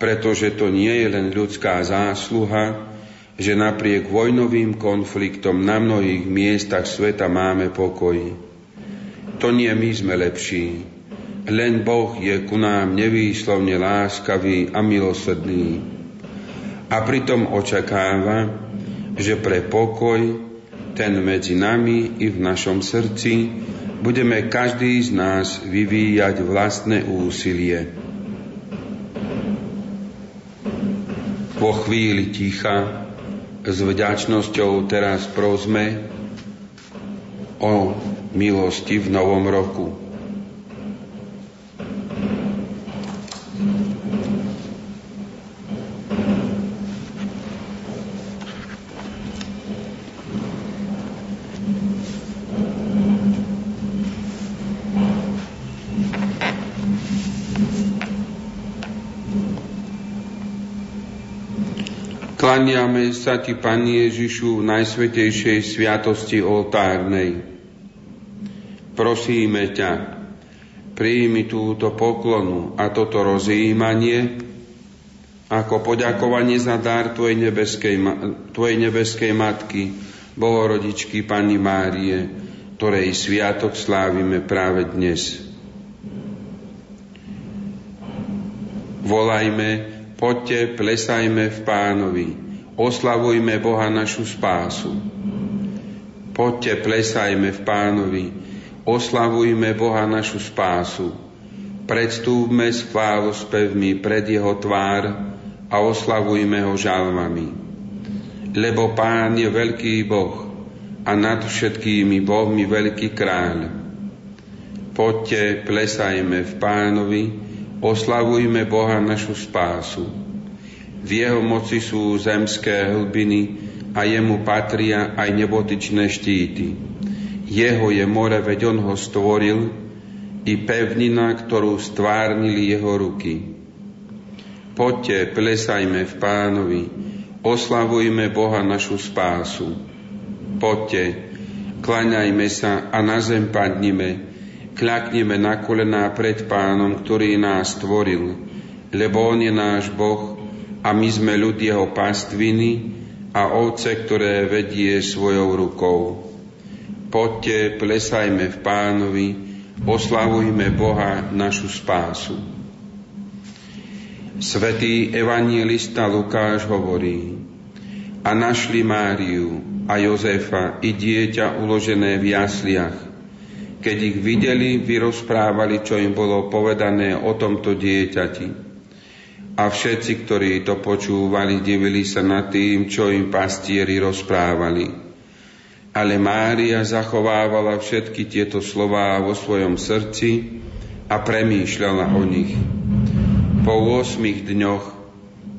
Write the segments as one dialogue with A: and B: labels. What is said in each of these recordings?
A: pretože to nie je len ľudská zásluha, že napriek vojnovým konfliktom na mnohých miestach sveta máme pokoj. To nie my sme lepší, len Boh je ku nám nevýslovne láskavý a milosrdný. A pritom očakáva, že pre pokoj, ten medzi nami i v našom srdci, budeme každý z nás vyvíjať vlastné úsilie. Po chvíli ticha s vďačnosťou teraz prosme o milosti v novom roku. Klaniame sa Ti, Pani Ježišu, v najsvetejšej sviatosti oltárnej. Prosíme ťa, príjmi túto poklonu a toto rozjímanie ako poďakovanie za dar Tvojej nebeskej, Tvojej nebeskej Matky, Bohorodičky Pani Márie, ktorej sviatok slávime práve dnes. Volajme Poďte, plesajme v pánovi, oslavujme Boha našu spásu. Poďte, plesajme v pánovi, oslavujme Boha našu spásu. Predstúpme s chválospevmi pred Jeho tvár a oslavujme Ho žalmami. Lebo Pán je veľký Boh a nad všetkými Bohmi veľký kráľ. Poďte, plesajme v pánovi, Oslavujme Boha našu spásu. V Jeho moci sú zemské hlbiny a Jemu patria aj nebotičné štíty. Jeho je more, veď On ho stvoril, i pevnina, ktorú stvárnili Jeho ruky. Poďte, plesajme v pánovi, oslavujme Boha našu spásu. Poďte, klaňajme sa a na zem padnime, kľakneme na kolená pred pánom, ktorý nás stvoril, lebo on je náš Boh a my sme ľud jeho pastviny a ovce, ktoré vedie svojou rukou. Poďte, plesajme v pánovi, oslavujme Boha našu spásu. Svetý evangelista Lukáš hovorí, a našli Máriu a Jozefa i dieťa uložené v jasliach keď ich videli, vyrozprávali, čo im bolo povedané o tomto dieťati. A všetci, ktorí to počúvali, divili sa nad tým, čo im pastieri rozprávali. Ale Mária zachovávala všetky tieto slová vo svojom srdci a premýšľala o nich. Po 8 dňoch,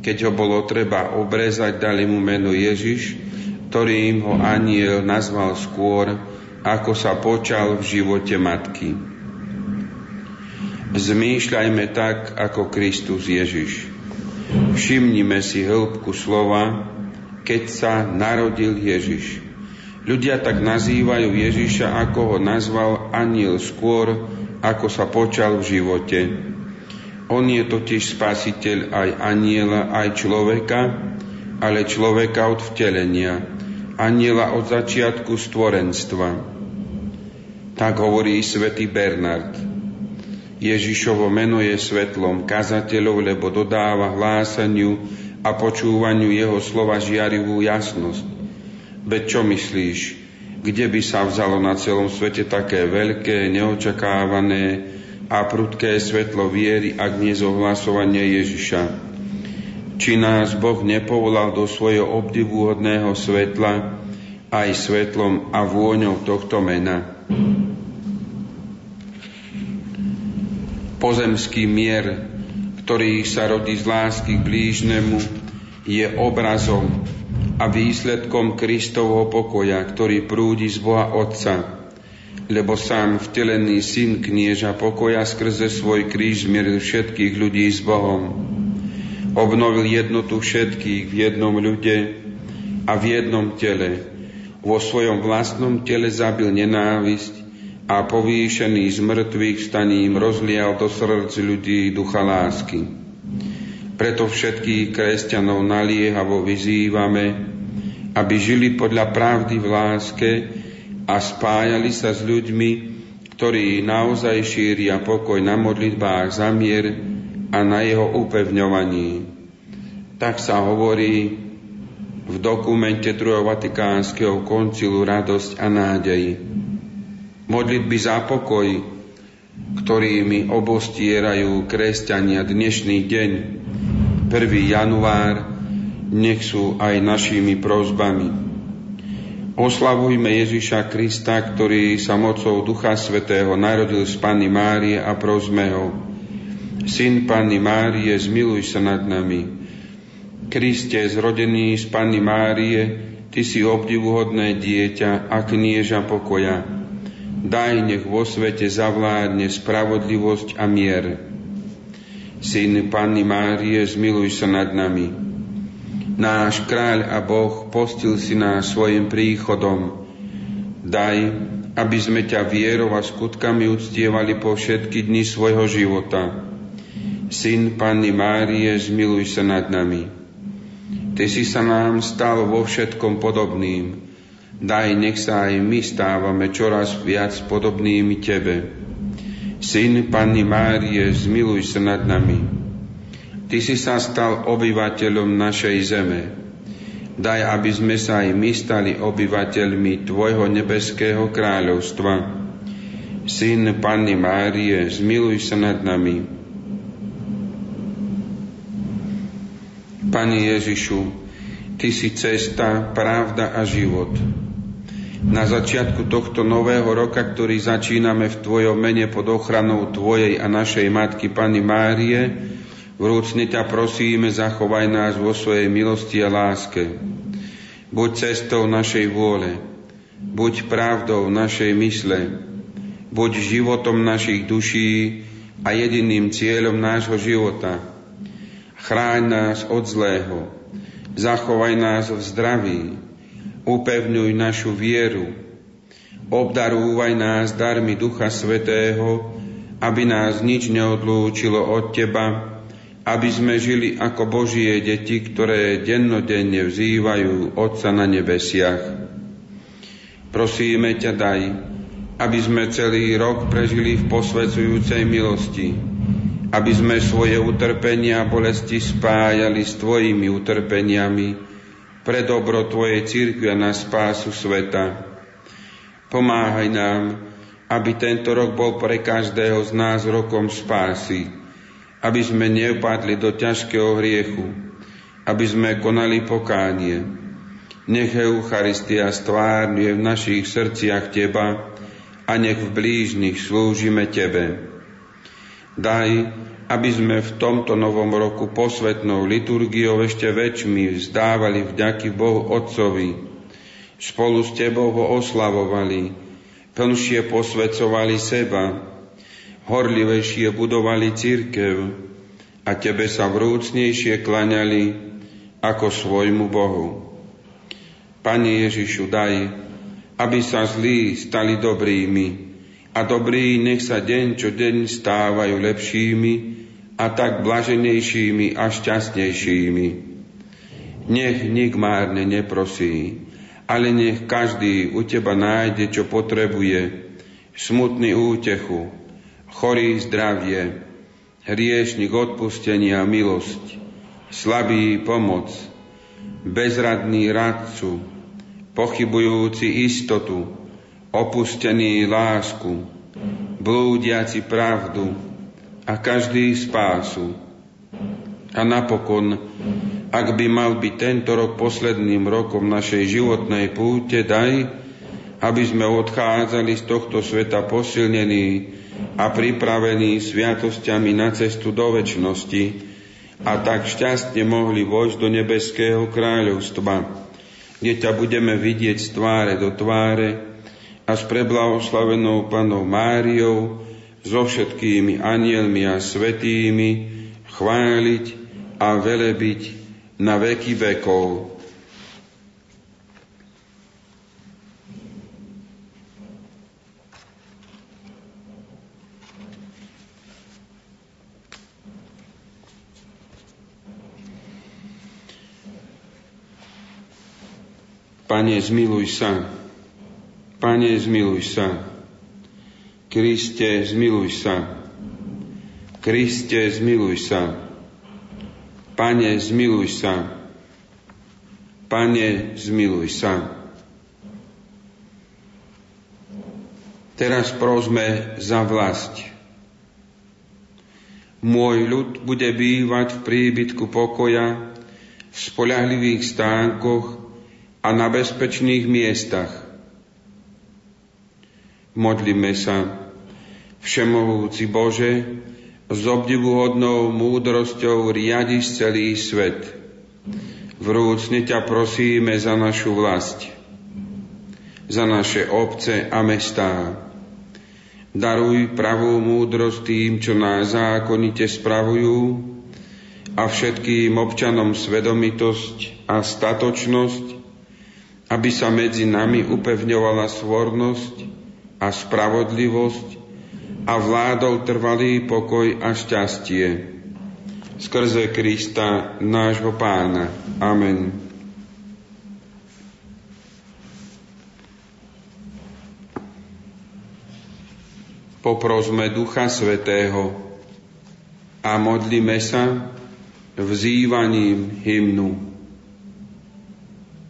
A: keď ho bolo treba obrezať, dali mu meno Ježiš, ktorým ho aniel nazval skôr ako sa počal v živote matky. Zmýšľajme tak, ako Kristus Ježiš. Všimnime si hĺbku slova, keď sa narodil Ježiš. Ľudia tak nazývajú Ježiša, ako ho nazval aniel skôr, ako sa počal v živote. On je totiž spasiteľ aj aniela, aj človeka, ale človeka od vtelenia, aniela od začiatku stvorenstva. Tak hovorí svätý Bernard. Ježišovo meno je svetlom kazateľov, lebo dodáva hlásaniu a počúvaniu jeho slova žiarivú jasnosť. Veď čo myslíš, kde by sa vzalo na celom svete také veľké, neočakávané a prudké svetlo viery, ak nie zohlasovanie Ježiša? Či nás Boh nepovolal do svojho obdivuhodného svetla aj svetlom a vôňou tohto mena? Pozemský mier, ktorý sa rodí z lásky k blížnemu, je obrazom a výsledkom Kristovho pokoja, ktorý prúdi z Boha Otca, lebo sám vtelený syn knieža pokoja skrze svoj kríž zmieril všetkých ľudí s Bohom. Obnovil jednotu všetkých v jednom ľude a v jednom tele. Vo svojom vlastnom tele zabil nenávisť a povýšený z mŕtvych staním rozlial do srdc ľudí ducha lásky. Preto všetkých kresťanov naliehavo vyzývame, aby žili podľa pravdy v láske a spájali sa s ľuďmi, ktorí naozaj šíria pokoj na modlitbách za mier a na jeho upevňovaní. Tak sa hovorí v dokumente druhého Vatikánskeho koncilu Radosť a nádej. Modlitby za pokoj, ktorými obostierajú kresťania dnešný deň, 1. január, nech sú aj našimi prozbami. Oslavujme Ježiša Krista, ktorý sa mocou Ducha Svetého narodil z Panny Márie a prosme ho. Syn Panny Márie, zmiluj sa nad nami. Kriste, zrodený z Panny Márie, Ty si obdivuhodné dieťa a knieža pokoja. Daj, nech vo svete zavládne spravodlivosť a mier. Syn Panny Márie, zmiluj sa nad nami. Náš kráľ a Boh postil si nás svojim príchodom. Daj, aby sme ťa vierou a skutkami uctievali po všetky dni svojho života. Syn Panny Márie, zmiluj sa nad nami. Ty si sa nám stal vo všetkom podobným. Daj, nech sa aj my stávame čoraz viac podobnými Tebe. Syn Panny Márie, zmiluj sa nad nami. Ty si sa stal obyvateľom našej zeme. Daj, aby sme sa aj my stali obyvateľmi Tvojho nebeského kráľovstva. Syn Panny Márie, zmiluj sa nad nami. Pani Ježišu, Ty si cesta, pravda a život na začiatku tohto nového roka, ktorý začíname v Tvojom mene pod ochranou Tvojej a našej Matky Pani Márie, vrúcne ťa prosíme, zachovaj nás vo svojej milosti a láske. Buď cestou našej vôle, buď pravdou našej mysle, buď životom našich duší a jediným cieľom nášho života. Chráň nás od zlého, zachovaj nás v zdraví, upevňuj našu vieru, obdarúvaj nás darmi Ducha Svetého, aby nás nič neodlúčilo od Teba, aby sme žili ako Božie deti, ktoré dennodenne vzývajú Otca na nebesiach. Prosíme ťa daj, aby sme celý rok prežili v posvedzujúcej milosti, aby sme svoje utrpenia a bolesti spájali s Tvojimi utrpeniami, pre dobro Tvojej církvy a na spásu sveta. Pomáhaj nám, aby tento rok bol pre každého z nás rokom spásy, aby sme neupadli do ťažkého hriechu, aby sme konali pokánie. Nech Eucharistia stvárňuje v našich srdciach Teba a nech v blížnych slúžime Tebe. Daj, aby sme v tomto novom roku posvetnou liturgiou ešte väčšmi vzdávali vďaky Bohu Otcovi. Spolu s Tebou ho oslavovali, plnšie posvecovali seba, horlivejšie budovali církev a Tebe sa vrúcnejšie klaňali ako svojmu Bohu. Pane Ježišu, daj, aby sa zlí stali dobrými a dobrí nech sa deň čo deň stávajú lepšími, a tak blaženejšími a šťastnejšími. Nech nik márne neprosí, ale nech každý u teba nájde, čo potrebuje, smutný útechu, chorý zdravie, hriešnik odpustenia milosť, slabý pomoc, bezradný radcu, pochybujúci istotu, opustený lásku, blúdiaci pravdu, a každý spásu. A napokon, ak by mal byť tento rok posledným rokom našej životnej púte, daj, aby sme odchádzali z tohto sveta posilnení a pripravení sviatosťami na cestu do väčšnosti a tak šťastne mohli vojsť do nebeského kráľovstva, kde ťa budeme vidieť z tváre do tváre a s preblahoslavenou Panou Máriou, so všetkými anielmi a svetými, chváliť a velebiť na veky vekov. Pane, zmiluj sa. Pane, zmiluj sa. Kriste, zmiluj sa. Kriste, zmiluj sa. Pane, zmiluj sa. Pane, zmiluj sa. Teraz prosme za vlast. Môj ľud bude bývať v príbytku pokoja, v spolahlivých stánkoch a na bezpečných miestach. Modlíme sa, Všemohúci Bože, s obdivuhodnou múdrosťou riadiš celý svet. Vrúcne ťa prosíme za našu vlast, za naše obce a mestá. Daruj pravú múdrosť tým, čo nás zákonite spravujú a všetkým občanom svedomitosť a statočnosť, aby sa medzi nami upevňovala svornosť a spravodlivosť a vládol trvalý pokoj a šťastie. Skrze Krista, nášho pána. Amen. Poprosme Ducha Svetého a modlíme sa vzývaním hymnu.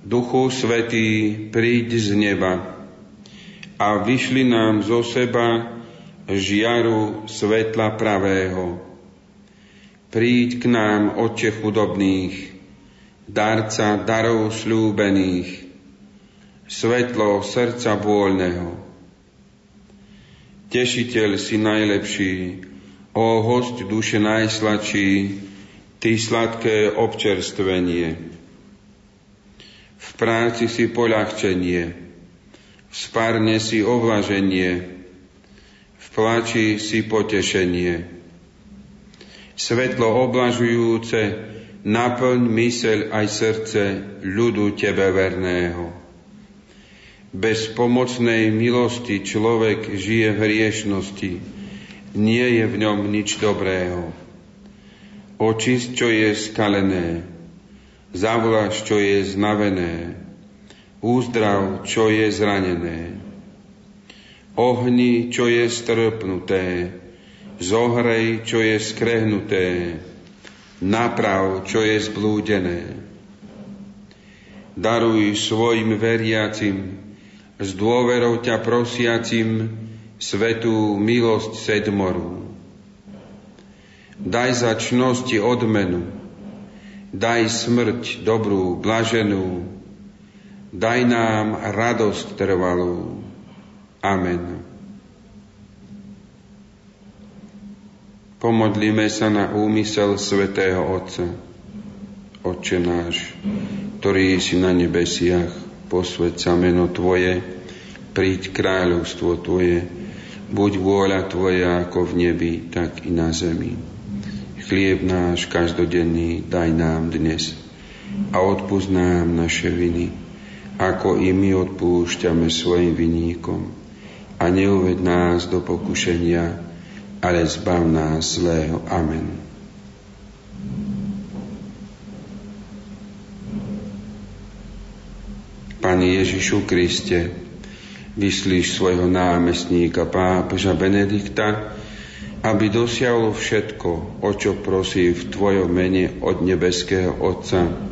A: Duchu Svetý, príď z neba a vyšli nám zo seba žiaru svetla pravého. Príď k nám, Otče chudobných, darca darov slúbených, svetlo srdca bôľneho. Tešiteľ si najlepší, o host duše najsladší, ty sladké občerstvenie. V práci si poľahčenie, v spárne si ovlaženie, plači si potešenie. Svetlo oblažujúce, naplň myseľ aj srdce ľudu Tebe verného. Bez pomocnej milosti človek žije v hriešnosti, nie je v ňom nič dobrého. Očist, čo je skalené, zavlaž, čo je znavené, úzdrav, čo je zranené. Ohni, čo je strpnuté, zohrej, čo je skrehnuté, naprav, čo je zblúdené. Daruj svojim veriacim, s dôverou ťa prosiacim, svetú milosť sedmoru. Daj za čnosti odmenu, daj smrť dobrú, blaženú, daj nám radosť trvalú Amen. Pomodlíme sa na úmysel svätého Otca. Otče náš, ktorý si na nebesiach, posved sa meno Tvoje, príď kráľovstvo Tvoje, buď vôľa Tvoja ako v nebi, tak i na zemi. Chlieb náš každodenný daj nám dnes a odpúsť nám naše viny, ako i my odpúšťame svojim vinníkom a neuved nás do pokušenia, ale zbav nás zlého. Amen. Pane Ježišu Kriste, vyslíš svojho námestníka pápeža Benedikta, aby dosiahlo všetko, o čo prosí v Tvojom mene od nebeského Otca,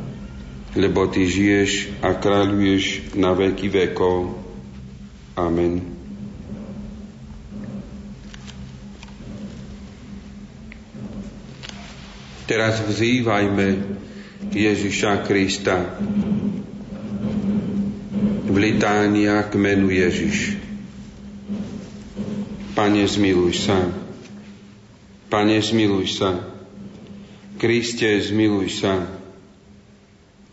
A: lebo Ty žiješ a kráľuješ na veky vekov. Amen. Teraz vzývajme Ježiša Krista v litániách k menu Ježiš. Pane, zmiluj sa. Pane, zmiluj sa. Kriste, zmiluj sa.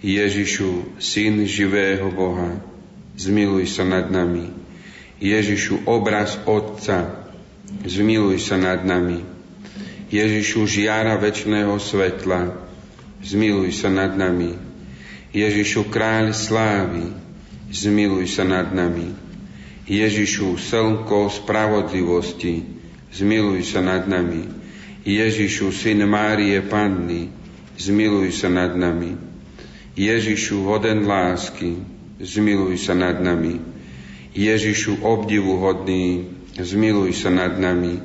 A: Ježišu, Syn živého Boha, zmiluj sa nad nami. Ježišu, obraz Otca, zmiluj sa nad nami. Ježišu, žiara väčšného svetla, zmiluj sa nad nami. Ježišu, kráľ slávy, zmiluj sa nad nami. Ježišu, slnko spravodlivosti, zmiluj sa nad nami. Ježišu, syn Márie Panny, zmiluj sa nad nami. Ježišu, hoden lásky, zmiluj sa nad nami. Ježišu, obdivuhodný, zmiluj sa nad nami.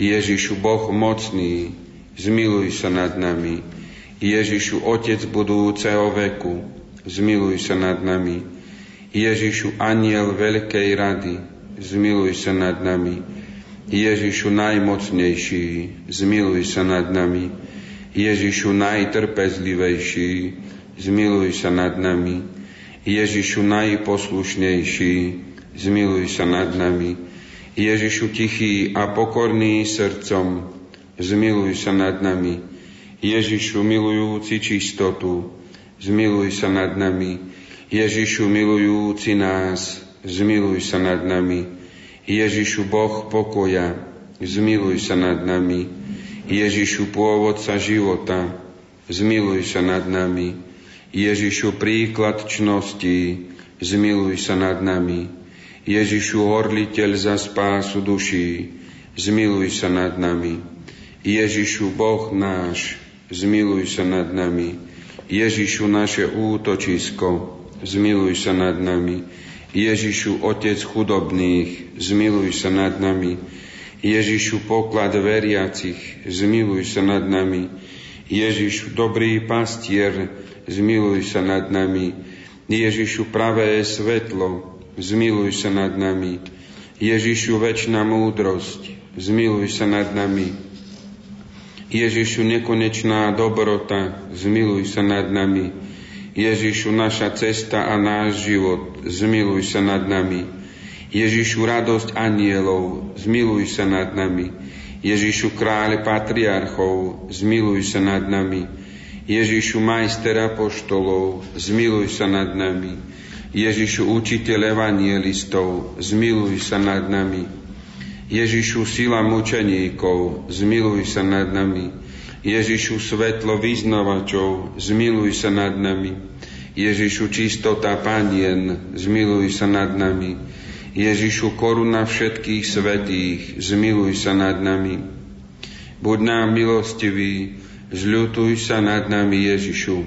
A: Ježišu, Boh mocný, zmiluj sa nad nami. Ježišu, Otec budúceho veku, zmiluj sa nad nami. Ježišu, aniel veľkej rady, zmiluj sa nad nami. Ježišu, najmocnejší, zmiluj sa nad nami. Ježišu, najtrpezlivejší, zmiluj sa nad nami. Ježišu, najposlušnejší, zmiluj sa nad nami. Ježišu, tichý a pokorný srdcom, zmiluj sa nad nami. Ježišu milujúci čistotu, zmiluj sa nad nami. Ježišu milujúci nás, zmiluj sa nad nami. Ježišu Boh pokoja, zmiluj sa nad nami. Ježišu pôvodca života, zmiluj sa nad nami. Ježišu príklad čnosti, zmiluj sa nad nami. Ježišu horliteľ za spásu duší, zmiluj sa nad nami. Ježišu Boh náš, zmiluj sa nad nami. Ježišu naše útočisko, zmiluj sa nad nami. Ježišu Otec chudobných, zmiluj sa nad nami. Ježišu poklad veriacich, zmiluj sa nad nami. Ježišu dobrý pastier, zmiluj sa nad nami. Ježišu pravé svetlo, zmiluj sa nad nami. Ježišu väčšina múdrosť, zmiluj sa nad nami. Ježišu, nekonečná dobrota, zmiluj sa nad nami. Ježišu, naša cesta a náš život, zmiluj sa nad nami. Ježišu, radosť anielov, zmiluj sa nad nami. Ježišu, kráľ patriarchov, zmiluj sa nad nami. Ježišu, majster apoštolov, zmiluj sa nad nami. Ježišu, učiteľ evangelistov, zmiluj sa nad nami. Ježišu, sila mučeníkov, zmiluj sa nad nami. Ježišu, svetlo vyznavačov, zmiluj sa nad nami. Ježišu, čistota panien, zmiluj sa nad nami. Ježišu, koruna všetkých svetých, zmiluj sa nad nami. Buď nám milostivý, zľutuj sa nad nami, Ježišu.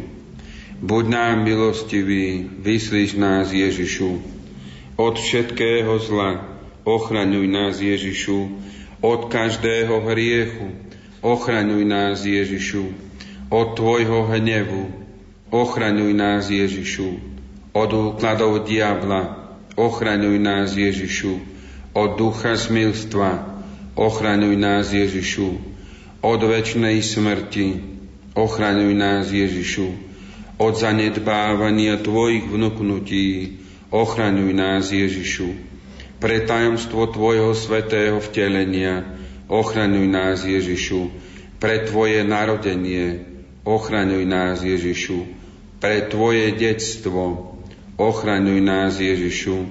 A: Buď nám milostivý, vyslíš nás, Ježišu. Od všetkého zla, Ochraňuj nás, Ježišu, od každého hriechu. Ochraňuj nás, Ježišu, od Tvojho hnevu. Ochraňuj nás, Ježišu, od úkladov diabla. Ochraňuj nás, Ježišu, od ducha smilstva. Ochraňuj nás, Ježišu, od väčšnej smrti. Ochraňuj nás, Ježišu, od zanedbávania Tvojich vnúknutí. Ochraňuj nás, Ježišu, pre tajomstvo Tvojho svetého vtelenia, ochraňuj nás Ježišu, pre Tvoje narodenie, ochraňuj nás Ježišu, pre Tvoje detstvo, ochraňuj nás Ježišu,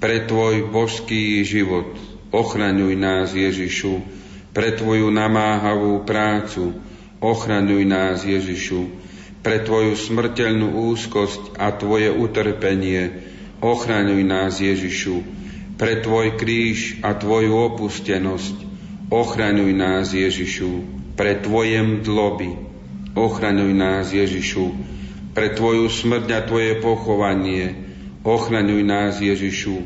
A: pre Tvoj božský život, ochraňuj nás Ježišu, pre Tvoju namáhavú prácu, ochraňuj nás Ježišu, pre Tvoju smrteľnú úzkosť a Tvoje utrpenie, ochraňuj nás Ježišu, pre Tvoj kríž a Tvoju opustenosť. Ochraňuj nás, Ježišu, pre Tvoje mdloby. Ochraňuj nás, Ježišu, pre Tvoju smrť a Tvoje pochovanie. Ochraňuj nás, Ježišu,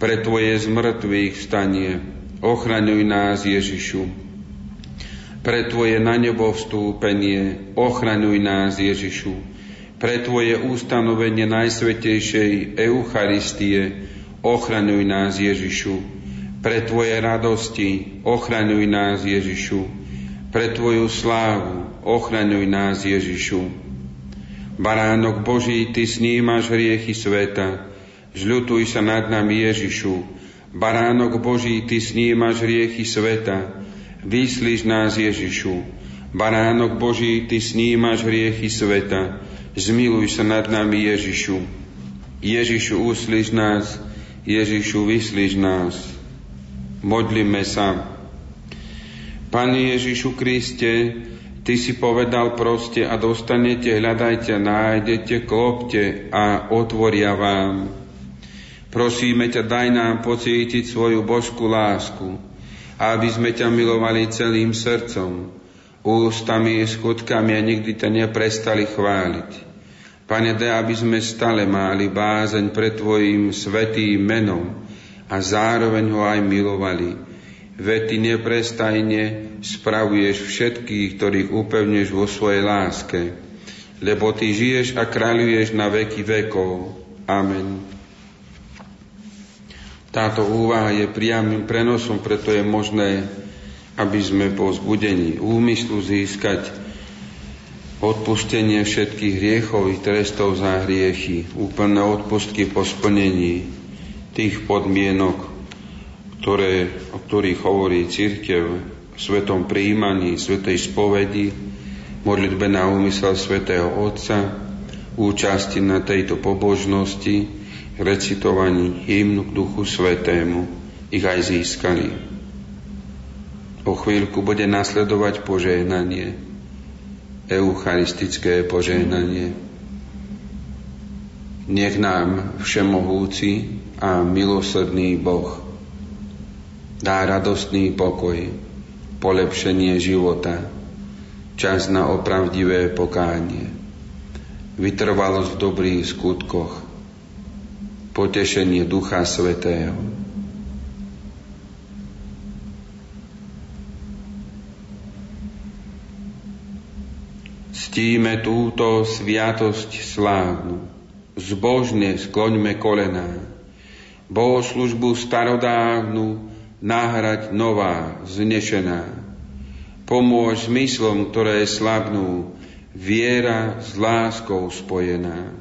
A: pre Tvoje zmrtvých vstanie. Ochraňuj nás, Ježišu, pre Tvoje na nebo vstúpenie. Ochraňuj nás, Ježišu, pre Tvoje ustanovenie Najsvetejšej Eucharistie ochraňuj nás Ježišu. Pre Tvoje radosti ochraňuj nás Ježišu. Pre Tvoju slávu ochraňuj nás Ježišu. Baránok Boží, Ty snímaš hriechy sveta, žľutuj sa nad nami Ježišu. Baránok Boží, Ty snímaš hriechy sveta, vyslíš nás Ježišu. Baránok Boží, Ty snímaš hriechy sveta, zmiluj sa nad nami Ježišu. Ježišu, uslíš nás, Ježišu, vyslíš nás. Modlíme sa. Pane Ježišu Kriste, Ty si povedal proste a dostanete, hľadajte, nájdete, klopte a otvoria vám. Prosíme ťa, daj nám pocítiť svoju božskú lásku, aby sme ťa milovali celým srdcom, ústami skutkami a nikdy ťa neprestali chváliť. Pane, daj, aby sme stále mali bázeň pre Tvojim svetým menom a zároveň ho aj milovali. Veď Ty neprestajne spravuješ všetkých, ktorých upevneš vo svojej láske, lebo Ty žiješ a kráľuješ na veky vekov. Amen. Táto úvaha je priamým prenosom, preto je možné aby sme po zbudení úmyslu získať odpustenie všetkých hriechov i trestov za hriechy, úplné odpustky po splnení tých podmienok, ktoré, o ktorých hovorí církev, svetom príjmaní, svetej spovedi, modlitbe na úmysel svätého Otca, účasti na tejto pobožnosti, recitovaní hymnu k Duchu Svetému, ich aj získali. O chvíľku bude nasledovať požehnanie, eucharistické požehnanie. Nech nám všemohúci a milosrdný Boh dá radostný pokoj, polepšenie života, čas na opravdivé pokánie, vytrvalosť v dobrých skutkoch, potešenie Ducha Svetého Ctíme túto sviatosť slávnu. Zbožne skloňme kolená. Bohoslužbu starodávnu nahrať nová, znešená. Pomôž zmyslom, ktoré slabnú, viera s láskou spojená.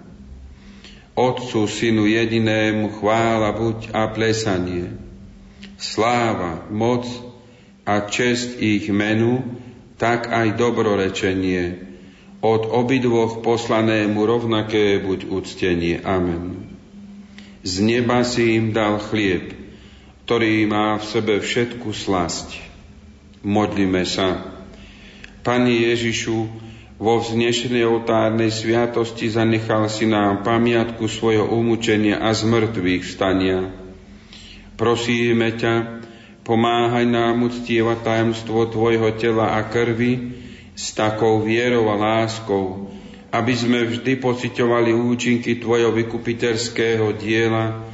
A: Otcu, Synu jedinému chvála buď a plesanie, sláva, moc a čest ich menu, tak aj dobrorečenie, od obidvoch poslanému rovnaké buď úctenie. Amen. Z neba si im dal chlieb, ktorý má v sebe všetku slasť. Modlíme sa. Pani Ježišu, vo vznešenej oltárnej sviatosti zanechal si nám pamiatku svojho umúčenia a zmrtvých vstania. Prosíme ťa, pomáhaj nám uctievať tajomstvo Tvojho tela a krvi, s takou vierou a láskou, aby sme vždy pocitovali účinky Tvojho vykupiteľského diela,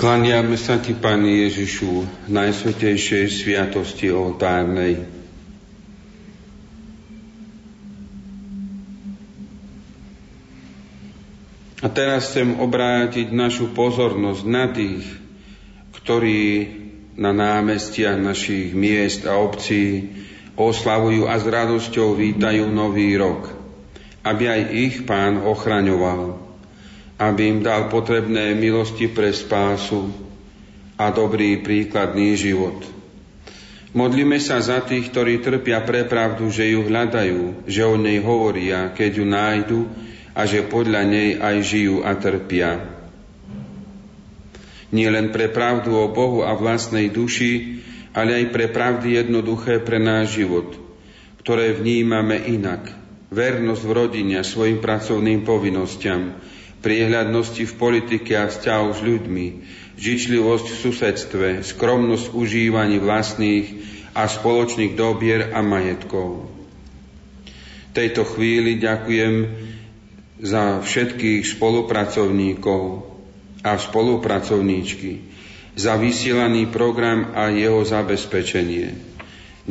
A: Klaniame sa Ti, Pani Ježišu, Najsvetejšej sviatosti oltárnej. A teraz chcem obrátiť našu pozornosť na tých, ktorí na námestiach našich miest a obcí oslavujú a s radosťou vítajú nový rok, aby aj ich pán ochraňoval aby im dal potrebné milosti pre spásu a dobrý príkladný život. Modlíme sa za tých, ktorí trpia pre pravdu, že ju hľadajú, že o nej hovoria, keď ju nájdu a že podľa nej aj žijú a trpia. Nie len pre pravdu o Bohu a vlastnej duši, ale aj pre pravdy jednoduché pre náš život, ktoré vnímame inak. Vernosť v rodine svojim pracovným povinnostiam, priehľadnosti v politike a vzťahu s ľuďmi, žičlivosť v susedstve, skromnosť v užívaní vlastných a spoločných dobier a majetkov. V tejto chvíli ďakujem za všetkých spolupracovníkov a spolupracovníčky, za vysielaný program a jeho zabezpečenie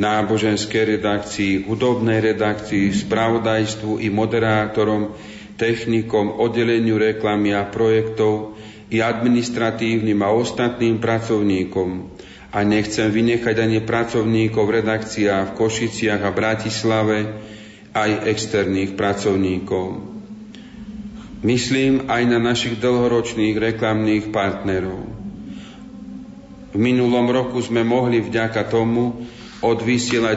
A: náboženskej redakcii, hudobnej redakcii, spravodajstvu i moderátorom technikom, oddeleniu reklamy a projektov i administratívnym a ostatným pracovníkom. A nechcem vynechať ani pracovníkov v redakciách v Košiciach a Bratislave, aj externých pracovníkov. Myslím aj na našich dlhoročných reklamných partnerov. V minulom roku sme mohli vďaka tomu odvysielať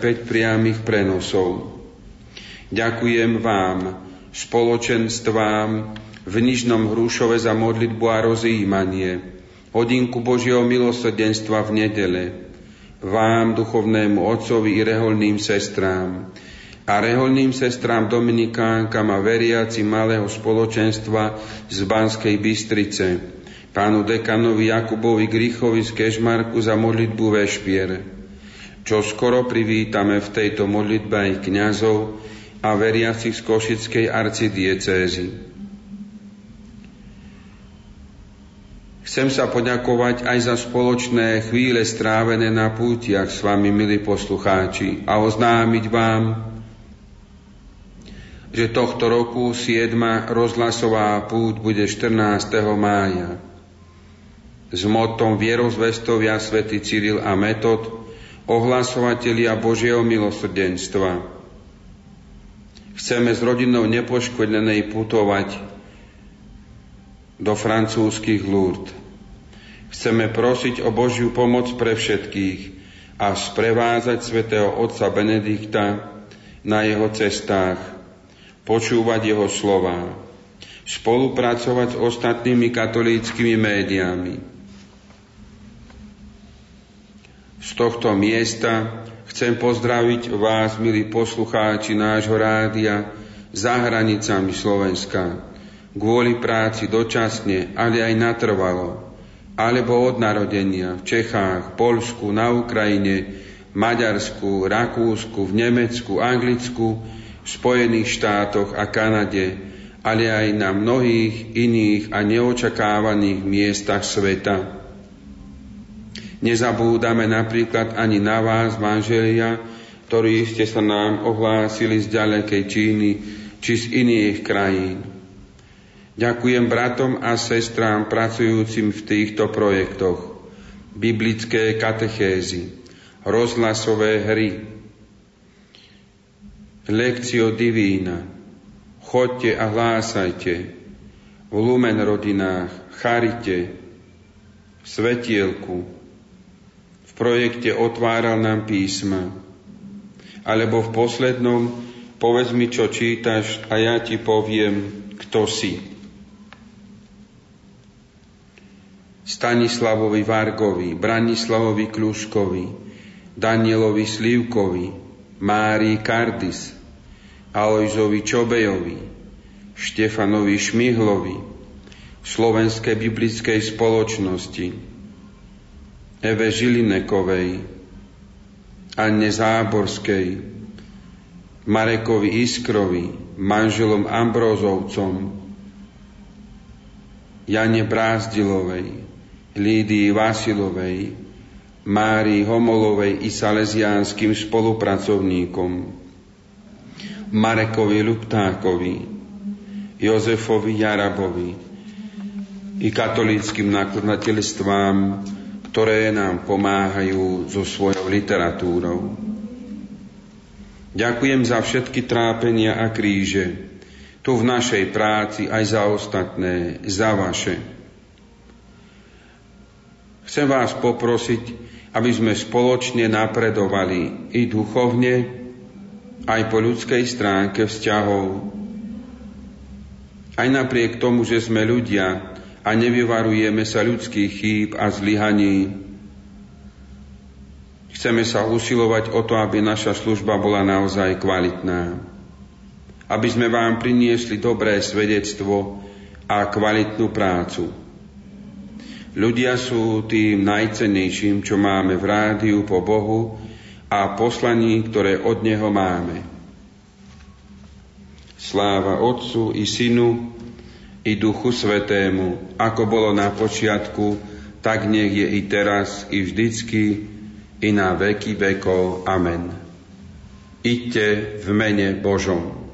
A: 35 priamých prenosov. Ďakujem vám, spoločenstvám v Nižnom Hrušove za modlitbu a rozjímanie, hodinku Božieho milosrdenstva v nedele, vám, duchovnému otcovi i reholným sestrám, a reholným sestrám Dominikánkam a veriaci malého spoločenstva z Banskej Bystrice, pánu dekanovi Jakubovi Grichovi z Kežmarku za modlitbu vešpier, čo skoro privítame v tejto modlitbe aj kňazov a veriacich z Košickej arcidiecézy. Chcem sa poďakovať aj za spoločné chvíle strávené na pútiach s vami, milí poslucháči, a oznámiť vám, že tohto roku 7. rozhlasová púť bude 14. mája s motom vierozvestovia svätý Cyril a Metod, ohlasovatelia Božieho milosrdenstva. Chceme s rodinou nepoškodenej putovať do francúzskych Lourdes. Chceme prosiť o Božiu pomoc pre všetkých a sprevázať svätého otca Benedikta na jeho cestách, počúvať jeho slova, spolupracovať s ostatnými katolíckými médiami, Z tohto miesta chcem pozdraviť vás, milí poslucháči nášho rádia, za hranicami Slovenska, kvôli práci dočasne, ale aj natrvalo, alebo od narodenia v Čechách, Polsku, na Ukrajine, Maďarsku, Rakúsku, v Nemecku, Anglicku, v Spojených štátoch a Kanade, ale aj na mnohých iných a neočakávaných miestach sveta. Nezabúdame napríklad ani na vás, manželia, ktorí ste sa nám ohlásili z ďalekej Číny či z iných krajín. Ďakujem bratom a sestrám pracujúcim v týchto projektoch. Biblické katechézy, rozhlasové hry, lekcio divína, chodte a hlásajte, v Lumen rodinách, Charite, v Svetielku, projekte Otváral nám písma. Alebo v poslednom Povedz mi, čo čítaš a ja ti poviem, kto si. Stanislavovi Vargovi, Branislavovi Kluškovi, Danielovi Slivkovi, Márii Kardis, Alojzovi Čobejovi, Štefanovi Šmihlovi, Slovenskej biblickej spoločnosti, Eve Žilinekovej, Anne Záborskej, Marekovi Iskrovi, manželom Ambrózovcom, Jane Brázdilovej, Lídii Vasilovej, Márii Homolovej i salesiánskym spolupracovníkom, Marekovi Luptákovi, Jozefovi Jarabovi i katolíckým nakladateľstvám ktoré nám pomáhajú so svojou literatúrou. Ďakujem za všetky trápenia a kríže, tu v našej práci aj za ostatné, za vaše. Chcem vás poprosiť, aby sme spoločne napredovali i duchovne, aj po ľudskej stránke vzťahov. Aj napriek tomu, že sme ľudia, a nevyvarujeme sa ľudských chýb a zlyhaní. Chceme sa usilovať o to, aby naša služba bola naozaj kvalitná. Aby sme vám priniesli dobré svedectvo a kvalitnú prácu. Ľudia sú tým najcennejším, čo máme v rádiu po Bohu a poslaní, ktoré od Neho máme. Sláva Otcu i Synu i Duchu Svetému, ako bolo na počiatku, tak nech je i teraz, i vždycky, i na veky vekov. Amen. Iďte v mene Božom.